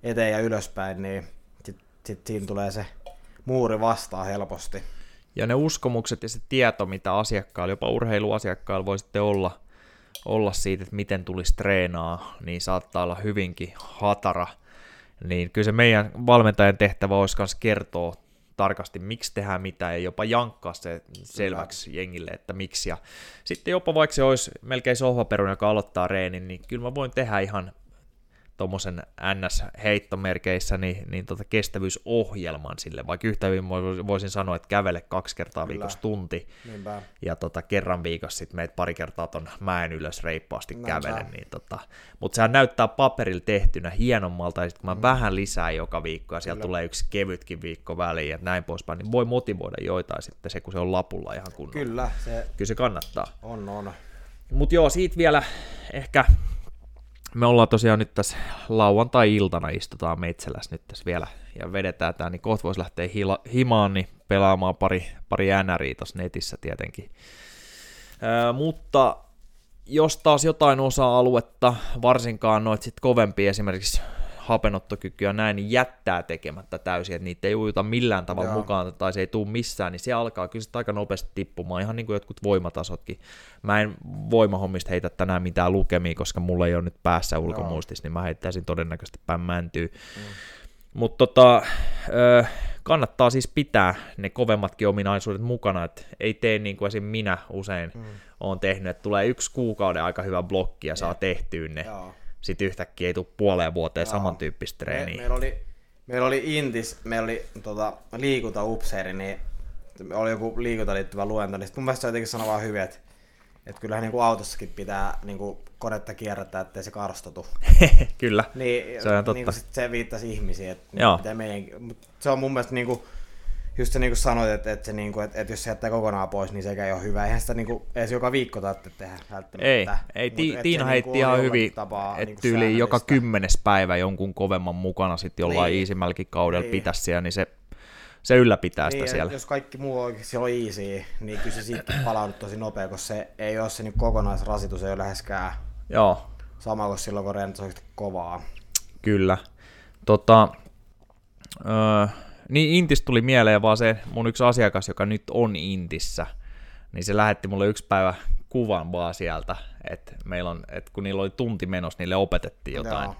eteen ja ylöspäin, niin sitten sit siinä tulee se muuri vastaan helposti. ja ne uskomukset ja se tieto, mitä asiakkailla, jopa urheiluasiakkailla voi sitten olla, olla siitä, että miten tulisi treenaa, niin saattaa olla hyvinkin hatara. Niin kyllä se meidän valmentajan tehtävä olisi myös kertoa tarkasti, miksi tehdään mitä, ja jopa jankkaa se selväksi jengille, että miksi. Ja sitten jopa vaikka se olisi melkein sohvaperun, joka aloittaa reenin, niin kyllä mä voin tehdä ihan tuommoisen NS-heittomerkeissä niin, niin tota kestävyysohjelman sille, vaikka yhtä hyvin voi- voisin sanoa, että kävele kaksi kertaa Kyllä. viikossa tunti, Niinpä. ja tota, kerran viikossa sitten meet pari kertaa ton mäen ylös reippaasti Näin kävelen. saa. Niin tota, mutta sehän näyttää paperilla tehtynä hienommalta, ja sitten kun mä vähän lisää joka viikko, ja sieltä Mm. Kyllä. tulee yksi kevytkin viikko väliin, ja näin poispäin, niin voi motivoida joitain sitten se, kun se on lapulla ihan kunnolla. Kyllä, Kyllä, se Kyllä se kannattaa. on, on. Mutta joo, siitä vielä ehkä me ollaan tosiaan nyt tässä lauantai-iltana istutaan Metsälässä nyt tässä vielä ja vedetään tää, niin kohta voisi lähteä hila, himaan, niin pelaamaan pari, pari NRI tuossa netissä tietenkin. Ää, mutta jos taas jotain osa-aluetta, varsinkaan noit sit kovempia esimerkiksi hapenottokykyä ja näin, niin jättää tekemättä täysin, että niitä ei ujuta millään tavalla Joo. mukaan tai se ei tule missään, niin se alkaa kyllä sit aika nopeasti tippumaan, ihan niin kuin jotkut voimatasotkin. Mä en voimahommista heitä tänään mitään lukemia, koska mulla ei ole nyt päässä ulkomuistis, niin mä heittäisin todennäköisesti päin mäntyy. Mm. Mutta tota, ö, kannattaa siis pitää ne kovemmatkin ominaisuudet mukana, että ei tee niin kuin esim. minä usein mm. oon tehnyt, että tulee yksi kuukauden aika hyvä blokki ja saa tehtyä ne. Joo. Sitten yhtäkkiä ei tule puoleen vuoteen Joo. samantyyppistä Me, treeniä. meillä, oli, meillä oli Intis, meillä oli tota, liikuntaupseeri, niin oli joku liikuntaan liittyvä luento, niin mun mielestä se jotenkin sanoi vaan hyvin, että, että kyllähän niin kuin autossakin pitää niin kuin konetta kierrättää, ettei se karstotu. [laughs] Kyllä. Niin, Se on ihan totta. Niin sit se viittasi ihmisiin, että Joo. mitä meidän, se on mun mielestä niin kuin, just se niin kuin sanoit, että, että, se, niin kuin, että, että jos se jättää kokonaan pois, niin sekä ei ole hyvä. Eihän sitä niin kuin, edes joka viikko tarvitse tehdä välttämättä. Ei, ei Mut Ti- Tiina se heitti niinku ihan on hyvin, että niinku tyyli joka kymmenes päivä jonkun kovemman mukana sitten jollain Niin. iisimälläkin kaudella Niin. pitäisi siellä, niin se, se ylläpitää sitä Niin, ja siellä. jos kaikki muu oikeasti on easy, niin kyllä se siitäkin palaudut tosi nopea, koska se ei ole se niin kokonaisrasitus, ei ole läheskään Joo, sama kuin silloin, kun rentous on kovaa. Kyllä. Tota, öö, niin Intis tuli mieleen vaan se mun yksi asiakas, joka nyt on Intissä, niin se lähetti mulle yksi päivä kuvan vaan sieltä, että meillä on, että kun niillä oli tunti menossa, niille opetettiin jotain, Joo.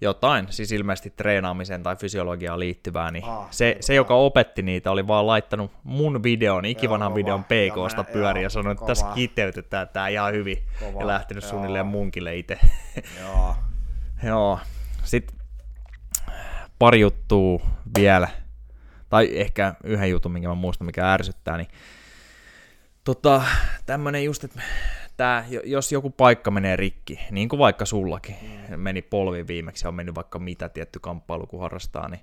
jotain, siis ilmeisesti treenaamiseen tai fysiologiaan liittyvää, niin Ah, se, se, joka opetti niitä, oli vaan laittanut mun videon, ikivanhan kova. videon PKsta Joo, pyöri ja joo, sanonut, että tässä kiteytetään tää ihan hyvin, Kova, ja lähtenyt joo. suunnilleen munkille itse. [laughs] Joo. Joo. Sitten pari juttua vielä, tai ehkä yhden jutun, minkä mä muistan, mikä ärsyttää, niin tota, tämmönen just, että tää, jo- jos joku paikka menee rikki, niin kuin vaikka sullakin, meni polvi viimeksi ja on mennyt vaikka mitä tietty kamppailu, kun harrastaa, niin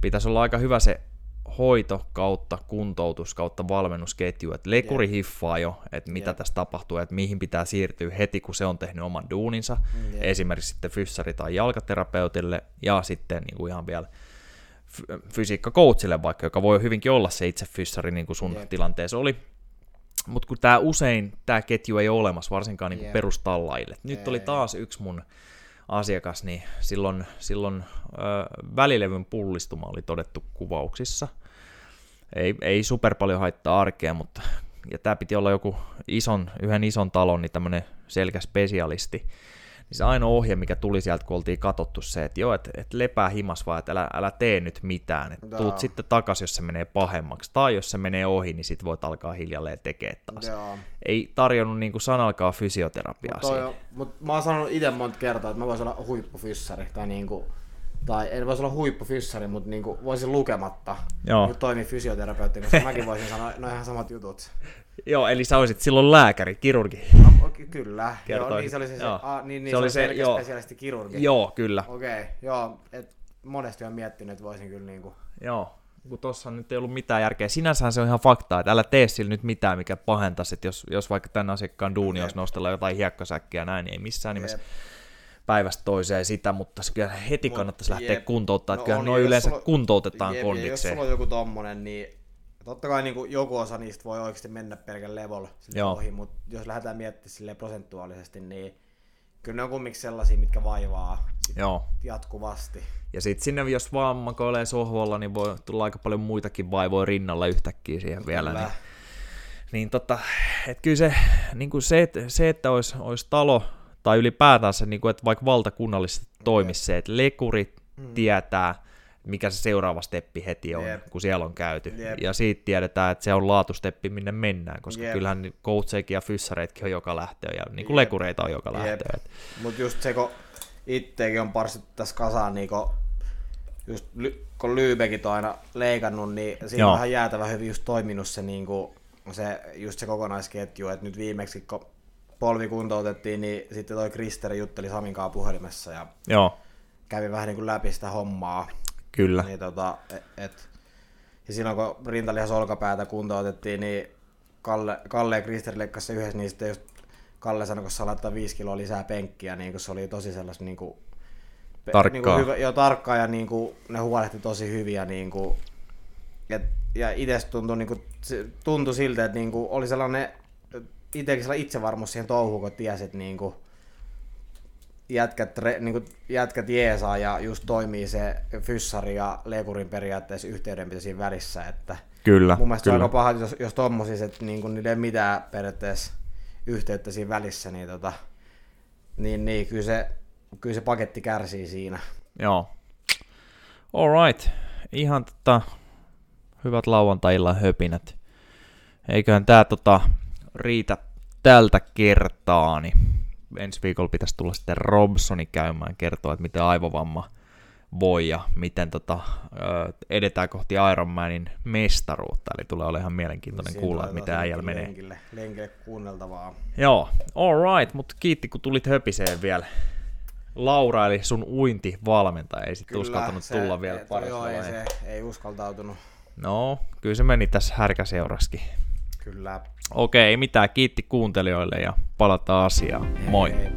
pitäisi olla aika hyvä se hoito kautta kuntoutus kautta valmennusketju, että lekuri hiffaa jo, että mitä Jep. tässä tapahtuu, että mihin pitää siirtyä heti, kun se on tehnyt oman duuninsa, Jep. esimerkiksi sitten fyssari- tai jalkaterapeutille, ja sitten niin kuin ihan vielä fysiikkakoutsille vaikka, joka voi hyvinkin olla se itse fyssari, niin kuin sun Jep. tilanteessa oli. Mutta kun tämä usein, tämä ketju ei ole olemassa, varsinkaan niin perustallaille. Nyt oli Ei. taas yksi mun asiakas, niin silloin, silloin ö, välilevyn pullistuma oli todettu kuvauksissa. Ei, ei super paljon haittaa arkea, mutta ja tämä piti olla joku ison, yhden ison talon, niin tämmöinen selkä spesialisti. Niin se ainoa ohje, mikä tuli sieltä, kun oltiin katsottu se, että joo, että et lepää himas vaan, että älä, älä tee nyt mitään. Että tuut sitten takas, jos se menee pahemmaksi. Tai jos se menee ohi, niin sit voit alkaa hiljalleen tekemään taas. Joo. Ei tarjonnut niinku sanalkaa fysioterapiaa Toi on, mut mä oon sanonut itse monta kertaa, että mä voisin olla huippufyssari. Tai niinku, tai en voisi olla huippufyssari, mutta niinku voisin lukematta Joo. niinku toimia fysioterapeutti, koska mäkin voisin sanoa, no ihan samat jutut. Joo, eli sä olisit silloin lääkäri, kirurgi. No, ky- kyllä. Joo, niin se oli se, se, Joo. a, niin, niin, Se oli se, joo. spesialisti kirurgi. Joo, kyllä. Okei, okay, joo. Et monesti on miettinyt, että voisin kyllä niinku... Joo, kun tossa nyt ei ollut mitään järkeä. Sinänsähän se on ihan faktaa, että älä tee sillä nyt mitään, mikä pahentaisi, että jos, jos vaikka tämän asiakkaan duuni olisi nostella jotain hiekkasäkkiä näin, niin ei missään nimessä Jep. Päivästä toiseen sitä, mutta se kyllä heti Mut kannattaisi lähteä jep. kuntouttaa, että No kyllä on, noin jos yleensä sulla- kuntoutetaan Jep, ja Jos kondikseen. sulla on joku tommonen, niin totta kai niin joku osa niistä voi oikeasti mennä pelkän Joo. ohi, mutta jos lähdetään miettimään sille prosentuaalisesti, niin kyllä ne on kumminkin sellaisia, mitkä vaivaa Joo. jatkuvasti. Ja sitten sinne, jos vaan makoilee sohvalla, niin voi tulla aika paljon muitakin vaivoja rinnalla yhtäkkiä siihen vielä. Kyllä. Niin, niin tota, et kyllä se, niin kuin se, että, se, että olisi, olisi talo, tai ylipäätään se, niin kuin, että vaikka valtakunnallisesti toimisi se, että lekurit tietää, mikä se seuraava steppi heti on, Jep. kun siellä on käyty. Jep. Ja siitä tiedetään, että se on laatusteppi, minne mennään, koska Jep. kyllähän coachejakin ja fyssareitkin on joka lähtöön, ja niin kuin Jep. lekureita on joka. Et- Mutta just se, kun itteekin on parsittu tässä kasaan, niin kun, just ly- kun Lybekit on aina leikannut, niin siinä Joo. on vähän jäätävä hyvin just toiminut se, niin kuin, se, just se kokonaisketju, että nyt viimeksi kun polvi kuntoutettiin, niin sitten toi Kristeri jutteli Samin kanssa puhelimessa ja Joo, kävi vähän niin kuin läpi sitä hommaa. kyllä. Niin tota, et, et, ja silloin kun rintalihas olkapäätä kuntoutettiin, niin Kalle, Kalle ja Kristeri leikkasi yhdessä, niin sitten just Kalle sanoi, kun saa laittaa 5 kiloa lisää penkkiä, niin kun se oli tosi sellaista niin kuin, pe- Tarkkaa. Niin kuin hyvä, joo, tarkkaa ja niin kuin, ne huolehti tosi hyvin ja niin kuin, et, ja itse tuntui, niin kuin, tuntui siltä, että niin kuin, oli sellainen itsekin sellainen itsevarmuus siihen touhuun, kun tiesi, että niin kuin, jätkät, re, niin kuin, jätkät jeesaa ja just toimii se fyssari ja lekurin periaatteessa yhteydenpito siinä välissä, että Kyllä, mun mielestä se on kyllä. aika paha, jos, jos tommosis, että niin kuin, niillä ei ole mitään periaatteessa yhteyttä siinä välissä, niin, tota, niin, niin kyllä, se, kyllä se paketti kärsii siinä. Joo. Alright. Ihan tota, hyvät lauantai-illan höpinät. Eiköhän tää tota, riitä tältä kertaa, niin ensi viikolla pitäisi tulla sitten Robsoni käymään kertoa, että miten aivovamma voi ja miten tota, edetään kohti Ironmanin mestaruutta. Eli tulee olemaan ihan mielenkiintoinen Siinä kuulla, että miten äijällä menee. Lenkille, lenkille kuunneltavaa. Joo, alright, mutta kiitti kun tulit höpiseen vielä. Laura, eli sun uintivalmentaja, ei sitten uskaltanut tulla vielä paras Joo, ei se ei uskaltautunut. No, kyllä se meni tässä härkäseuraskin. Kyllä. Okei, ei mitään. Kiitti kuuntelijoille ja palataan asiaan. Moi. Hei,